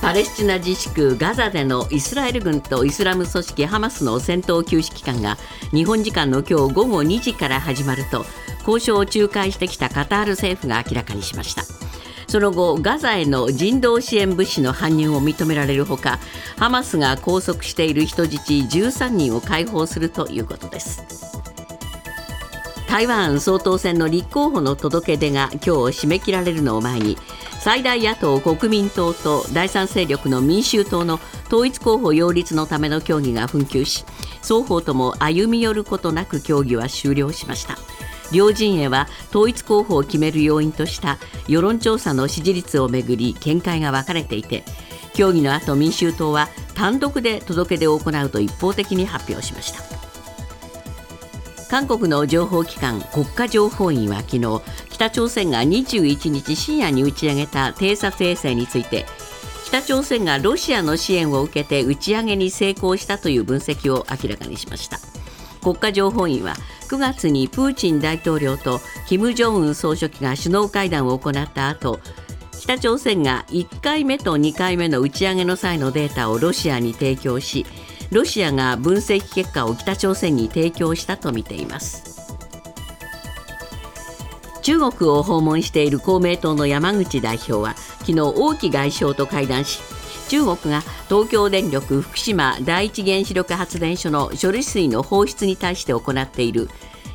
パレスチナ自治区ガザでのイスラエル軍とイスラム組織ハマスの戦闘休止期間が日本時間の今日午後2時から始まると交渉を仲介してきたカタール政府が明らかにしました。その後ガザへの人道支援物資の搬入を認められるほかハマスが拘束している人質13人を解放するということです。台湾総統選の立候補の届け出が今日締め切られるのを前に最大野党国民党と第三勢力の民衆党の統一候補擁立のための協議が紛糾し双方とも歩み寄ることなく協議は終了しました。両陣営は統一候補を決める要因とした世論調査の支持率をめぐり見解が分かれていて協議の後民衆党は単独で届け出を行うと一方的に発表しました。韓国の情報機関国家情報院は昨日北朝鮮が21日深夜に打ち上げた偵察衛星について北朝鮮がロシアの支援を受けて打ち上げに成功したという分析を明らかにしました。国家情報院は9月にプーチン大統領と金正恩総書記が首脳会談を行った後北朝鮮が1回目と2回目の打ち上げの際のデータをロシアに提供しロシアが分析結果を北朝鮮に提供したとみています。中国を訪問している公明党の山口代表は昨日王毅外相と会談し中国が東京電力福島第一原子力発電所の処理水の放出に対して行っている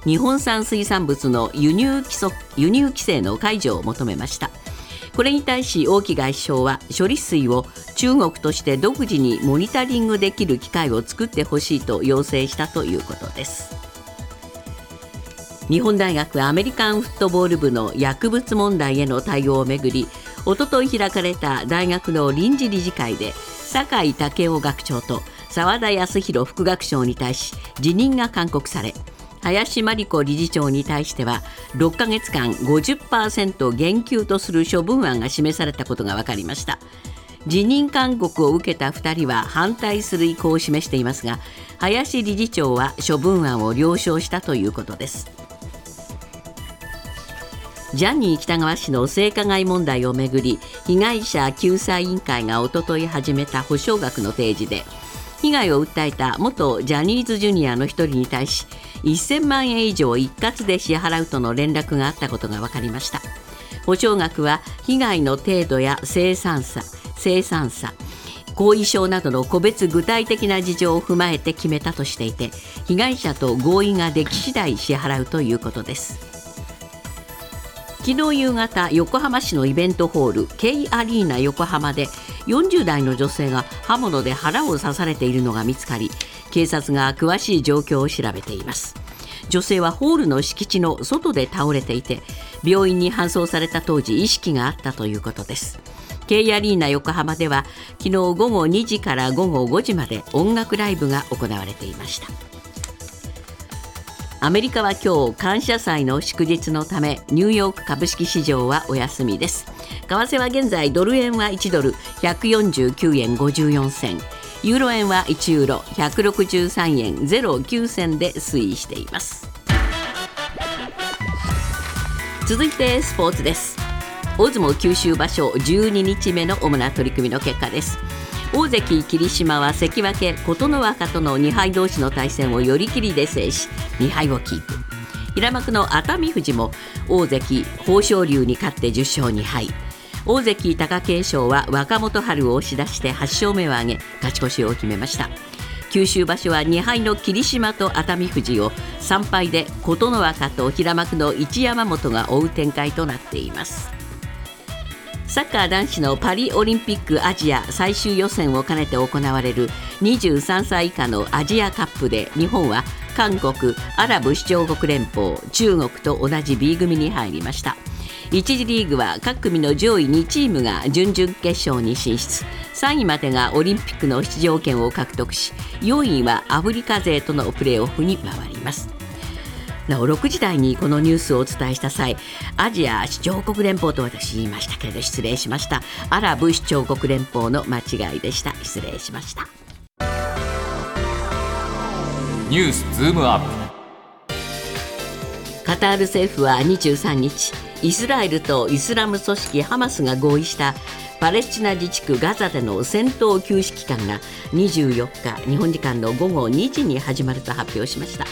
日本産水産物の輸入規則輸入規制の解除を求めました。これに対し王毅外相は処理水を中国として独自にモニタリングできる機会を作ってほしいと要請したということです。日本大学アメリカンフットボール部の薬物問題への対応をめぐりおととい開かれた大学の臨時理事会で酒井武雄学長と澤田康弘副学長に対し辞任が勧告され林真理子理事長に対しては6ヶ月間50%減給とする処分案が示されたことが分かりました。辞任勧告を受けた2人は反対する意向を示していますが林理事長は処分案を了承したということです。ジャニー喜多川氏の性加害問題をめぐり被害者救済委員会がおととい始めた補償額の提示で被害を訴えた元ジャニーズジュニアの1人に対し1000万円以上一括で支払うとの連絡があったことが分かりました。補償額は被害の程度や生産さ生産さ後遺症などの個別具体的な事情を踏まえて決めたとしていて被害者と合意ができ次第支払うということです。昨日夕方横浜市のイベントホール K アリーナ横浜で40代の女性が刃物で腹を刺されているのが見つかり警察が詳しい状況を調べています。女性はホールの敷地の外で倒れていて病院に搬送された当時意識があったということです。K アリーナ横浜では昨日午後2時から午後5時まで音楽ライブが行われていました。アメリカは今日感謝祭の祝日のためニューヨーク株式市場はお休みです。為替は現在ドル円は1ドル149円54銭。ユーロ円は1ユーロ163円09銭で推移しています。続いてスポーツです。大相撲九州場所12日目の主な取り組みの結果です。大関霧島は関脇琴ノ若との2敗同士の対戦を寄り切りで制し2敗をキープ。平幕の熱海富士も大関豊昇龍に勝って10勝2敗。大関貴景勝は若元春を押し出して8勝目を挙げ勝ち越しを決めました。九州場所は2敗の霧島と熱海富士を3敗で琴ノ若と平幕の一山本が追う展開となっています。サッカー男子のパリオリンピックアジア最終予選を兼ねて行われる23歳以下のアジアカップで日本は韓国アラブ首長国連邦中国と同じ B 組に入りました。1次リーグは各組の上位2チームが準々決勝に進出。3位までがオリンピックの出場権を獲得し4位はアフリカ勢とのプレーオフに回ります。なお6時台にこのニュースをお伝えした際アジア首長国連邦と私言いましたけれど失礼しました。アラブ首長国連邦の間違いでした。失礼しました。ニュースズームアップ。カタール政府は23日イスラエルとイスラム組織ハマスが合意したパレスチナ自治区ガザでの戦闘休止期間が24日日本時間の午後2時に始まると発表しました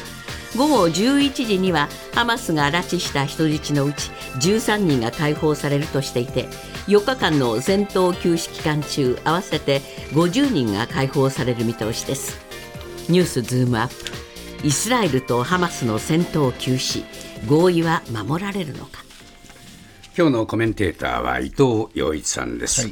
午後11時にはハマスが拉致した人質のうち13人が解放されるとしていて4日間の戦闘休止期間中合わせて50人が解放される見通しです。ニュースズームアップ。イスラエルとハマスの戦闘休止合意は守られるのか？今日のコメンテーターは伊藤洋一さんです、は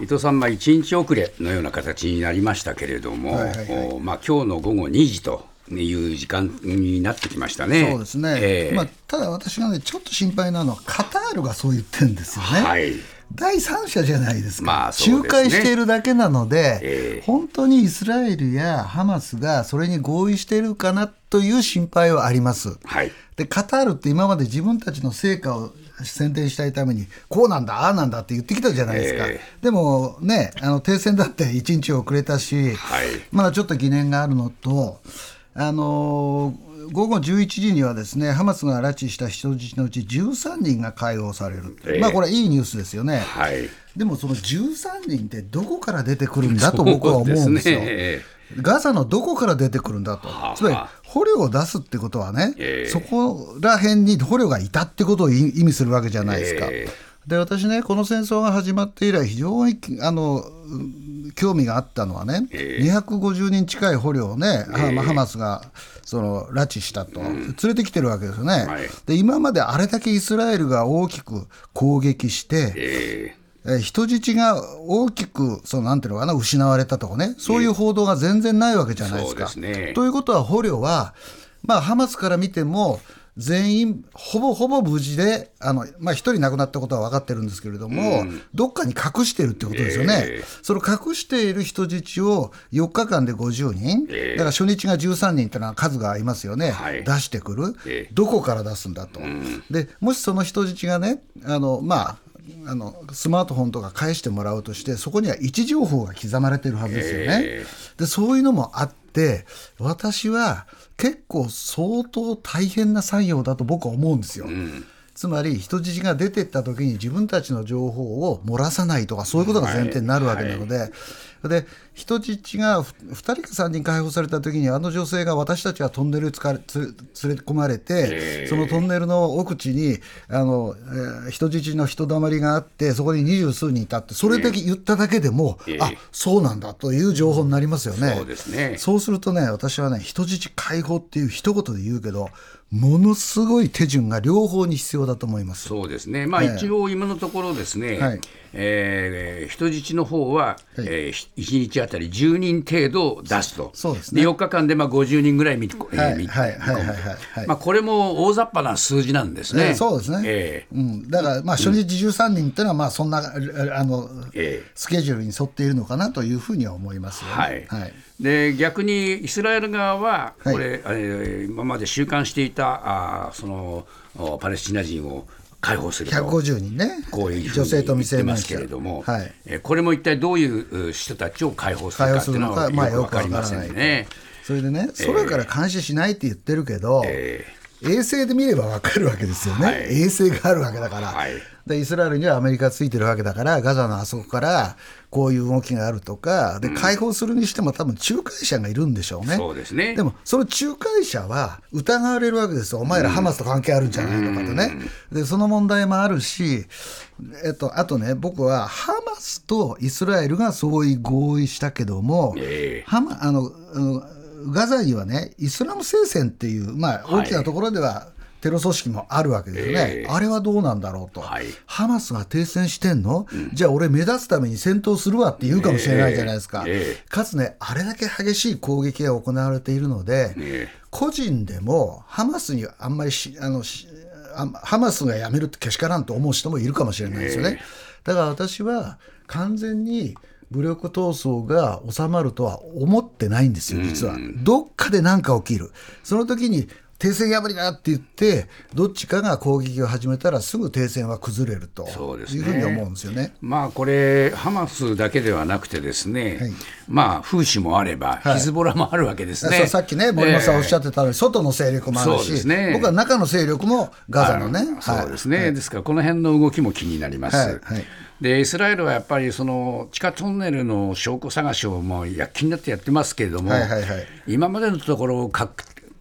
い、伊藤さんは1日遅れのような形になりましたけれども、はいはいはい、まあ今日の午後2時という時間になってきましたね。そうですね。えー、まあ、ただ私がね、ちょっと心配なのは、カタールがそう言ってるんですよね。はい。第三者じゃないですか、まあすね、仲介しているだけなので、えー、本当にイスラエルやハマスがそれに合意しているかなという心配はあります。はい、でカタールって今まで自分たちの成果を宣伝したいためにこうなんだああなんだって言ってきたじゃないですか、えー、でもねあの停戦だって1日遅れたし、はい、まだちょっと疑念があるのとあのー、午後11時にはですねハマスが拉致した人質のうち13人が解放される、えー、まあこれいいニュースですよね、はい、でもその13人ってどこから出てくるんだと僕は思うんですよ。ガザのどこから出てくるんだと、つまり捕虜を出すってことはね、えー、そこら辺に捕虜がいたってことを意味するわけじゃないですか。えー、で私ね、この戦争が始まって以来、非常にあの興味があったのはね、えー、250人近い捕虜をね、えー、ハマスがその拉致したと、うん、連れてきてるわけですよね、はい、で今まであれだけイスラエルが大きく攻撃して、えーえ人質が大きくそのなんていうのかな失われたとかね、そういう報道が全然ないわけじゃないですか。すね、ということは、捕虜は、まあ、ハマスから見ても、全員、ほぼほぼ無事で、あのまあ、1人亡くなったことは分かってるんですけれども、うん、どっかに隠してるってことですよね、えー、その隠している人質を4日間で50人、えー、だから初日が13人ってのは数がありますよね、はい、出してくる、えー、どこから出すんだと、うん、でもしその人質がね、あのまあ、あのスマートフォンとか返してもらうとしてそこには位置情報が刻まれてるはずですよね。でそういうのもあって私は結構相当大変な作業だと僕は思うんですよ。うんつまり人質が出てった時に自分たちの情報を漏らさないとかそういうことが前提になるわけなので、はいはい、で人質が2人か3人解放された時にあの女性が私たちはトンネルに連れ込まれてそのトンネルの奥地にあの、えー、人質の人だまりがあってそこに二十数人いたってそれだけ言っただけでも、あそうなんだという情報になりますよね。そうですね。そうするとね私はね人質解放っていう一言で言うけどものすごい手順が両方に必要だと思います。そうですね、まあ、一応、今のところですね、はい、えー、人質の方は、はい、えー、1日あたり10人程度出すと、そうですね、で4日間でまあ50人ぐらい見込む、まあ、これも大雑把な数字なんですね。えー、そうですね、えー。うん、だから、まあ、初日13人っていうのは、まあ、そんなあの、えー、スケジュールに沿っているのかなというふうには思いますよ、ね、はい、はい。で逆にイスラエル側は、これ、はい、今まで収監していたあそのパレスチナ人を解放すると。150人ね、こういう女性と未成年ますけれども、はい、これも一体どういう人たちを解放するかっていうのはよく分かりませんね。それでね、空から監視しないって言ってるけど、えー、衛星で見れば分かるわけですよね、はい、衛星があるわけだから。はいでイスラエルにはアメリカついてるわけだからガザのあそこからこういう動きがあるとかで解放するにしても多分仲介者がいるんでしょうね。そうですね。でもその仲介者は疑われるわけですよ。お前らハマスと関係あるんじゃないの？かとね。でその問題もあるし、えっと、あとね僕はハマスとイスラエルがそういう合意したけども、えー、ハマあのガザにはねイスラム聖戦っていう、まあ、大きなところでは、テロ組織もあるわけですよね、えー、あれはどうなんだろうと、はい、ハマスが停戦してんの、うん、じゃあ俺、目立つために戦闘するわって言うかもしれないじゃないですか、えー、かつね、あれだけ激しい攻撃が行われているので、え。ー、個人でもハマスにあんまりしあのしハマスがやめるってけしからんと思う人もいるかもしれないですよね。だから私は完全に武力闘争が収まるとは思ってないんですよ、実は。どっかで何か起きる。その時に停戦破りだって言って、どっちかが攻撃を始めたら、すぐ停戦は崩れるというふうに思うんですよね、まあ、これ、ハマスだけではなくて、ですね、はい、まあ、風刺もあれば、ヒズボラもあるわけですね、さっきね、森本さんおっしゃってたように、外の勢力もあるし、ね、僕は中の勢力もガザのね、そうですね、ですから、この辺の動きも気になります。はいでイスラエルはやっぱりその地下トンネルの証拠探しをもう躍起になってやってますけれども、はいはいはい、今までのところ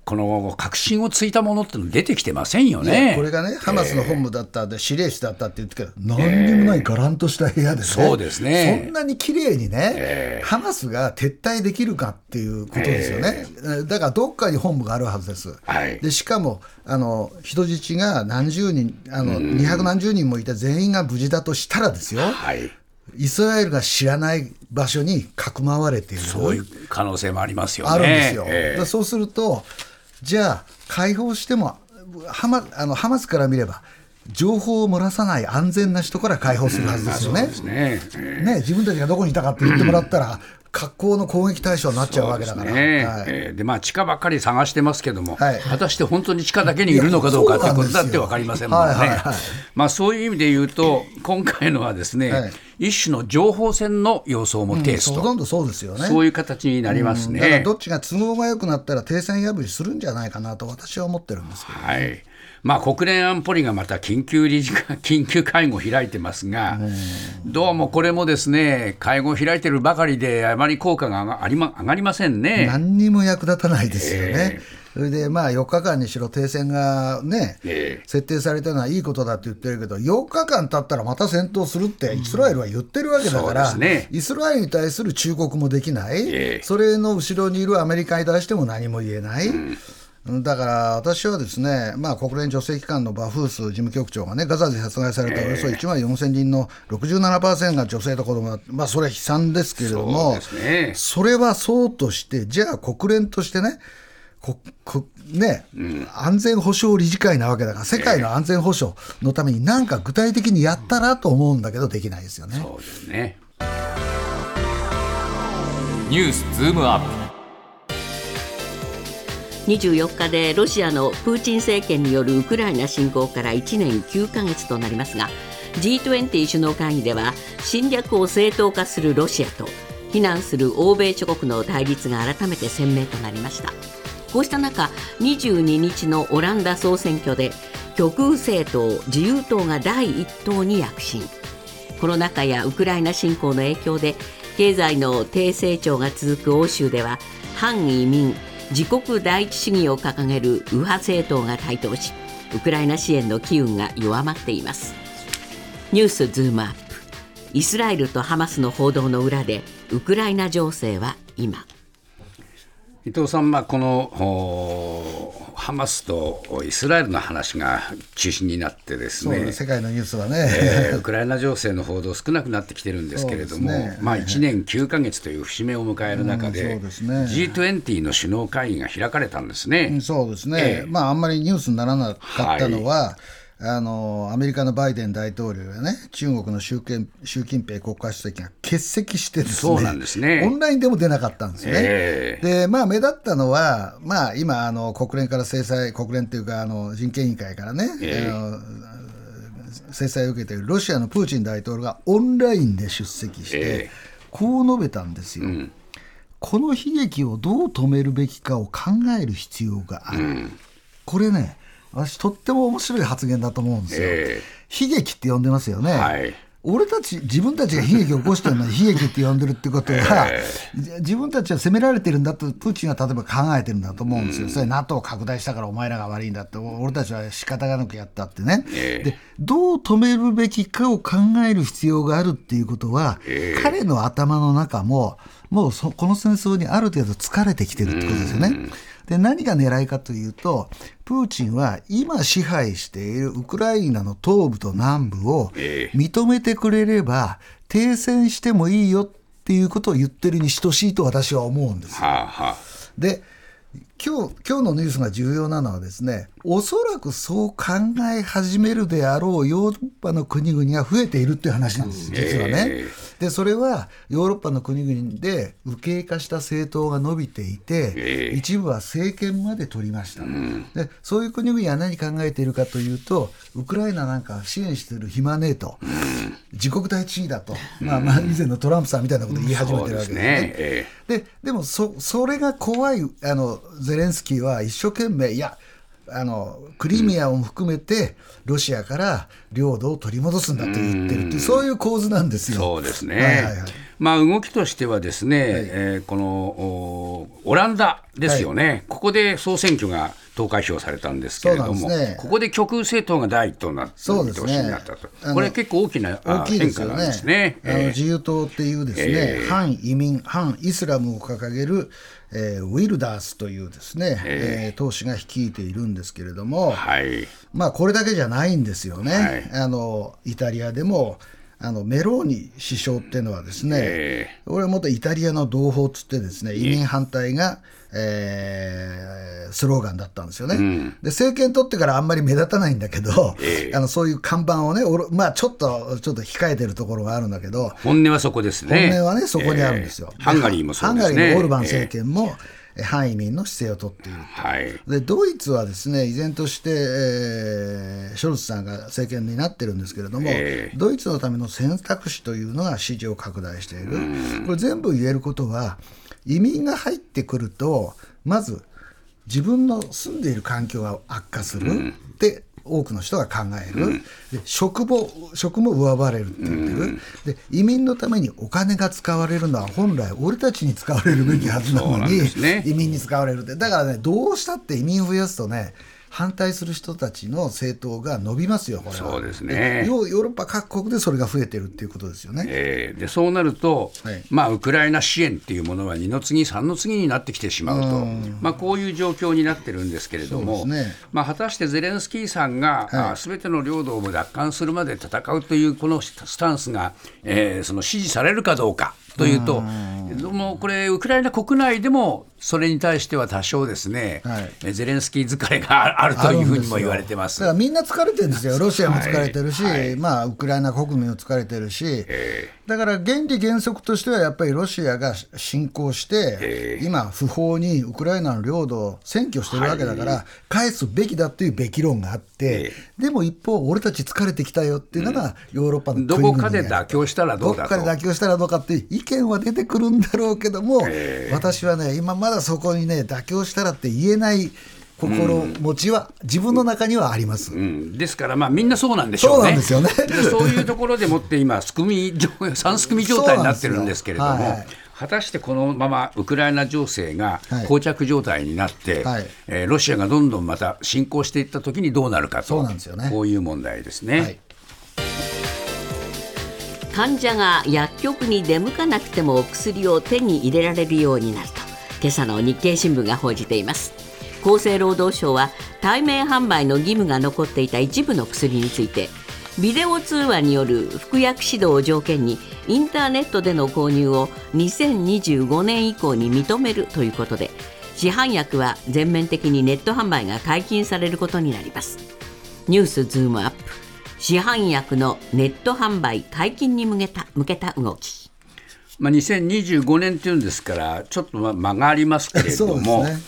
この確信をついたものっての出てきてませんよね。これがね、ハマスの本部だったで、司令室だったって言ってけど、何にもないがらんとした部屋でね、そうですね。そんなに綺麗にね、えー、ハマスが撤退できるかっていうことですよね、えー、だからどっかに本部があるはずです。はい、でしかもあの人質が何十人、あの二百何十人もいて、全員が無事だとしたらですよ。はい。イスラエルが知らない場所にかくまわれている。そういう可能性もありますよね。あるんですよ。えー、そうするとじゃあ解放してもハマあのハマスから見れば情報を漏らさない安全な人から解放するはずですよね。ねね自分たちがどこにいたかって言ってもらったら、格好の攻撃対象になっちゃうわけだから。ねはい、えー、でまあ地下ばっかり探してますけども、はい、果たして本当に地下だけにいるのかどうかということだって分かりませんもんね。まあそういう意味で言うと今回のはですね、はい、一種の情報戦の様相も呈すと、うん、ほとんどそうですよね。そういう形になりますね。だからどっちが都合が良くなったら停戦破りするんじゃないかなと私は思ってるんですけど、ね、はい。まあ、国連安保理がまた緊急理事会 緊急会合を開いてますが、どうもこれもですね会合を開いてるばかりで、あまり効果があり、ま、上がりませんね。何にも役立たないですよね。えーそれでまあ4日間にしろ停戦がね、えー、設定されたのはいいことだって言ってるけど、4日間経ったらまた戦闘するってイスラエルは言ってるわけだから、うんね、イスラエルに対する忠告もできない、えー、それの後ろにいるアメリカに対しても何も言えない。うんだから私はですね、まあ、国連女性機関のバフース事務局長がね、ガザで殺害されたおよそ1万4000人の67%が女性と子供だまあ、それは悲惨ですけれども、そ,、ね、それはそうとして、じゃあ国連としてね、ここね、うん、安全保障理事会なわけだから、世界の安全保障のために、なんか具体的にやったらと思うんだけど、できないですよね。そうですね。ニュースズームアップ24日でロシアのプーチン政権によるウクライナ侵攻から1年9ヶ月となりますが G20 首脳会議では侵略を正当化するロシアと非難する欧米諸国の対立が改めて鮮明となりました。こうした中22日のオランダ総選挙で極右政党自由党が第一党に躍進。コロナ禍やウクライナ侵攻の影響で経済の低成長が続く欧州では反移民自国第一主義を掲げる右派政党が台頭しウクライナ支援の機運が弱まっています。ニュースズームアップ。イスラエルとハマスの報道の裏でウクライナ情勢は今。伊藤さん、まあ、このハマスとイスラエルの話が中心になってですね、世界のニュースはね、えー、ウクライナ情勢の報道少なくなってきてるんですけれども、ね、まあ、1年9か月という節目を迎える中で、うん、ね、G20 の首脳会議が開かれたんですね。そうですね、えー、まあ、あんまりニュースにならなかったのは、はいあのアメリカのバイデン大統領やね、中国の習近習近平国家主席が欠席してです、ね、そうなんですね。オンラインでも出なかったんですよね。えー、で、まあ、目立ったのは、まあ、今あの、国連から制裁、国連というかあの人権委員会からね、えー、あの制裁を受けているロシアのプーチン大統領がオンラインで出席して、えー、こう述べたんですよ。うん。この悲劇をどう止めるべきかを考える必要がある、うん、これね、私とっても面白い発言だと思うんですよ。えー、悲劇って呼んでますよね。はい。俺たち、自分たちが悲劇を起こしてるのに 悲劇って呼んでるってことは、えー、自分たちは責められてるんだと、プーチンは例えば考えてるんだと思うんですよ、うん、それ NATO を拡大したからお前らが悪いんだって、俺たちは仕方がなくやったってね、えー、で、どう止めるべきかを考える必要があるっていうことは、えー、彼の頭の中も、もうそこの戦争にある程度疲れてきてるってことですよね。うんで何が狙いかというとプーチンは今支配しているウクライナの東部と南部を認めてくれれば停戦してもいいよっていうことを言ってるに等しいと私は思うんですよ。はあはあ、で今日今日のニュースが重要なのはですねおそらくそう考え始めるであろうヨーロッパの国々が増えているっていう話なんです実はね。えーでそれはヨーロッパの国々で右傾化した政党が伸びていて、えー、一部は政権まで取りました、うん、でそういう国々は何考えているかというとウクライナなんか支援している暇ねえと、うん、自国第一位だと、うん、まあ、まあ以前のトランプさんみたいなことを言い始めてるわけですね。で、でもそそれが怖いあのゼレンスキーは一生懸命いやあのクリミアを含めてロシアから領土を取り戻すんだと言ってるってそういう構図なんですよ。そうですね、はいはいはいまあ、動きとしてはですね、はい、えー、このオランダですよね、はい、ここで総選挙が投開票されたんですけれども、ね、ここで極右政党が第一党になって見通しになったと、これ結構大きな大きい変化なんですね。あの自由党っていうですね、えー、反移民、反イスラムを掲げる、えー、ウィルダースというですね、えー、えー、党首が率いているんですけれども、はい、まあこれだけじゃないんですよね。はい、あのイタリアでもあのメローニ首相っていうのはですね、えー、俺は元イタリアの同胞つってですね移民反対が、えー、スローガンだったんですよね、うん、で政権取ってからあんまり目立たないんだけど、えー、あのそういう看板をねまあちょっとちょっと控えてるところがあるんだけど本音はそこですね本音はねそこにあるんですよ、えー、ハンガリーもそうですねハンガリーのオルバン政権も、えー反移民の姿勢をとっているはい、でドイツはですね依然として、えー、ショルツさんが政権になってるんですけれども、えー、ドイツのための選択肢というのが支持を拡大している、これ全部言えることは移民が入ってくるとまず自分の住んでいる環境が悪化する、うん、で多くの人が考える、うん、で職も職も奪われるって言ってる、うん、で移民のためにお金が使われるのは本来俺たちに使われるべきはずなのに、ね、移民に使われるって。だからねどうしたって移民増やすとね反対する人たちの政党が伸びますよ、これそうですね。ヨーロッパ各国でそれが増えてるっていうことですよね。えー、でそうなると、はい、まあ、ウクライナ支援っていうものは二の次、三の次になってきてしまうと、まあ、こういう状況になってるんですけれども、ね、まあ、果たしてゼレンスキーさんがすべ、はい、ての領土を奪還するまで戦うというこのスタンスが、えー、その支持されるかどうか。というと、もうこれ、ウクライナ国内でもそれに対しては多少ですね、はい、ゼレンスキー疲れがあるというふうにも言われてます。だからみんな疲れてるんですよ、ロシアも疲れてるし、はい。はい、まあ、ウクライナ国民も疲れてるし、えー、だから原理原則としてはやっぱりロシアが侵攻して、え。ー、今、不法にウクライナの領土を占拠してるわけだから、返すべきだというべき論があって、えー、でも一方、俺たち疲れてきたよっていうのが、ヨーロッパの国々、どこかで妥協したらどうだと。どこかで妥協したらどうかっていう意見は出てくるんだろうけども、私はね、今まだそこにね、妥協したらって言えない心持ちは自分の中にはあります、うん、ですから、まあ、みんなそうなんでしょうね。そうなんですよね。そういうところでもって今、すくみ三すくみ状態になってるんですけれども。はい。果たしてこのままウクライナ情勢が膠着状態になって、はい、えー、ロシアがどんどんまた侵攻していったときにどうなるかとそうなんですよ、ね、こういう問題ですね。はい。患者が薬局に出向かなくても薬を手に入れられるようになると今朝の日経新聞が報じています厚生労働省は対面販売の義務が残っていた一部の薬についてビデオ通話による服薬指導を条件にインターネットでの購入を2025年以降に認めるということで市販薬は全面的にネット販売が解禁されることになります。ニュースズームアップ。市販薬のネット販売解禁に向けた向けた動き。まあ、2025年っていうんですから、ちょっとまあ間がありますけれども、ねはい、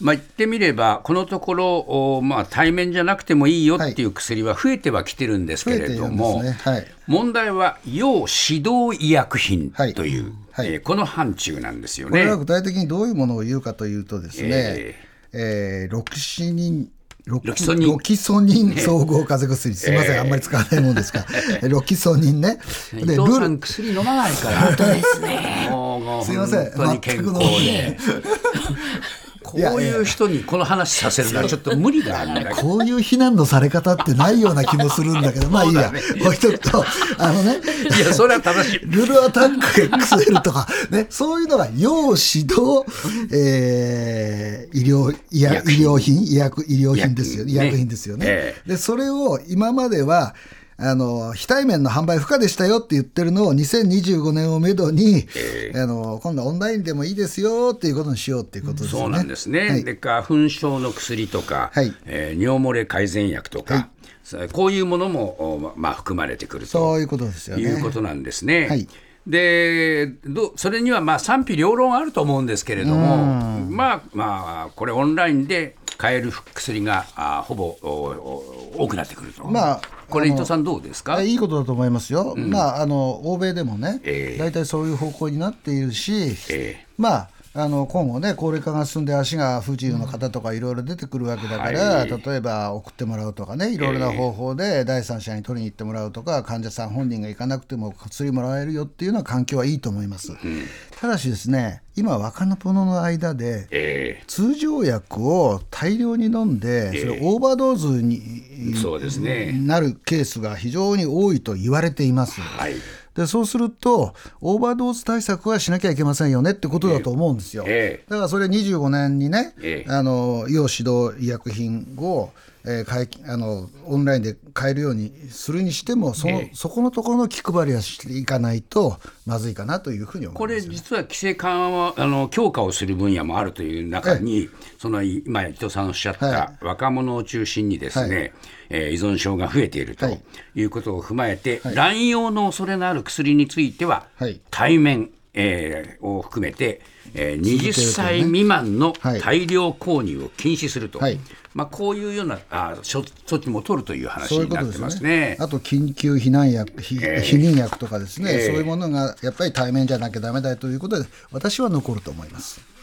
まあ、言ってみれば、このところ、まあ、対面じゃなくてもいいよっていう薬は増えてはきてるんですけれども、ねはい、問題は要指導医薬品という、はい、えー、この範疇なんですよね。これは具体的にどういうものを言うかというとですね、えー。えー、6、7人ロキソニン。ロキソニン総合風邪薬。すみません、えー、あんまり使わないもんですか。ロキソニンね。で、ルール。薬飲まないから。本当ですね。すみません、全く飲まない。こういう人にこの話させるのはちょっと無理だあるこういう非難のされ方ってないような気もするんだけど、まあいいや、もう一つと、あのね、いや、それは正しい。ルルアタック XL とか、ね、そういうのが要指導、えー、医療、医医療品、医薬、医療品ですよ、医薬品ですよね。で、それを今までは、あの非対面の販売不可でしたよって言ってるのを2025年をめどに、えー、あの今度はオンラインでもいいですよっていうことにしようっていうことですね。そうなんですね、はい、で花粉症の薬とか、はい。えー、尿漏れ改善薬とか、はい、こういうものも、まあ、含まれてくるとそういうことですよ、ね、いうことなんですね。はいでどそれにはまあ賛否両論あると思うんですけれども、まあまあ、これ、オンラインで買える薬があほぼ多くなってくると、まあ、これ、伊藤さん、どうですか？いいことだと思いますよ、うん、まあ、あの欧米でもね、えー、大体そういう方向になっているし、えー、まあ、あの今後ね高齢化が進んで足が不自由の方とかいろいろ出てくるわけだから、はい、例えば送ってもらうとかねいろいろな方法で第三者に取りに行ってもらうとか患者さん本人が行かなくても薬もらえるよっていうのは環境はいいと思います、うん、ただしですね今若者の間で、えー、通常薬を大量に飲んで、それオーバードーズに、そうですね、なるケースが非常に多いと言われています。はいでそうすると、オーバードーズ対策はしなきゃいけませんよねってことだと思うんですよ。えー、だからそれ25年にね、えー、あの要指導医薬品をえー、あのオンラインで買えるようにするにしてもその、えー、そこのところの気配りはしていかないとまずいかなというふうに思います、これ実は規制緩和あの強化をする分野もあるという中に、えー、その今伊藤さんおっしゃった、若者を中心にですね、はい、えー、依存症が増えているということを踏まえて、はい、乱用の恐れのある薬については、はい、対面えー、を含めて、えー、20歳未満の大量購入を禁止すると、はい、まあ、こういうようなあ措置も取るという話になってますね、ね、あと緊急避難薬、避妊薬とかですね、えー、そういうものがやっぱり対面じゃなきゃだめだということで、私は残ると思います。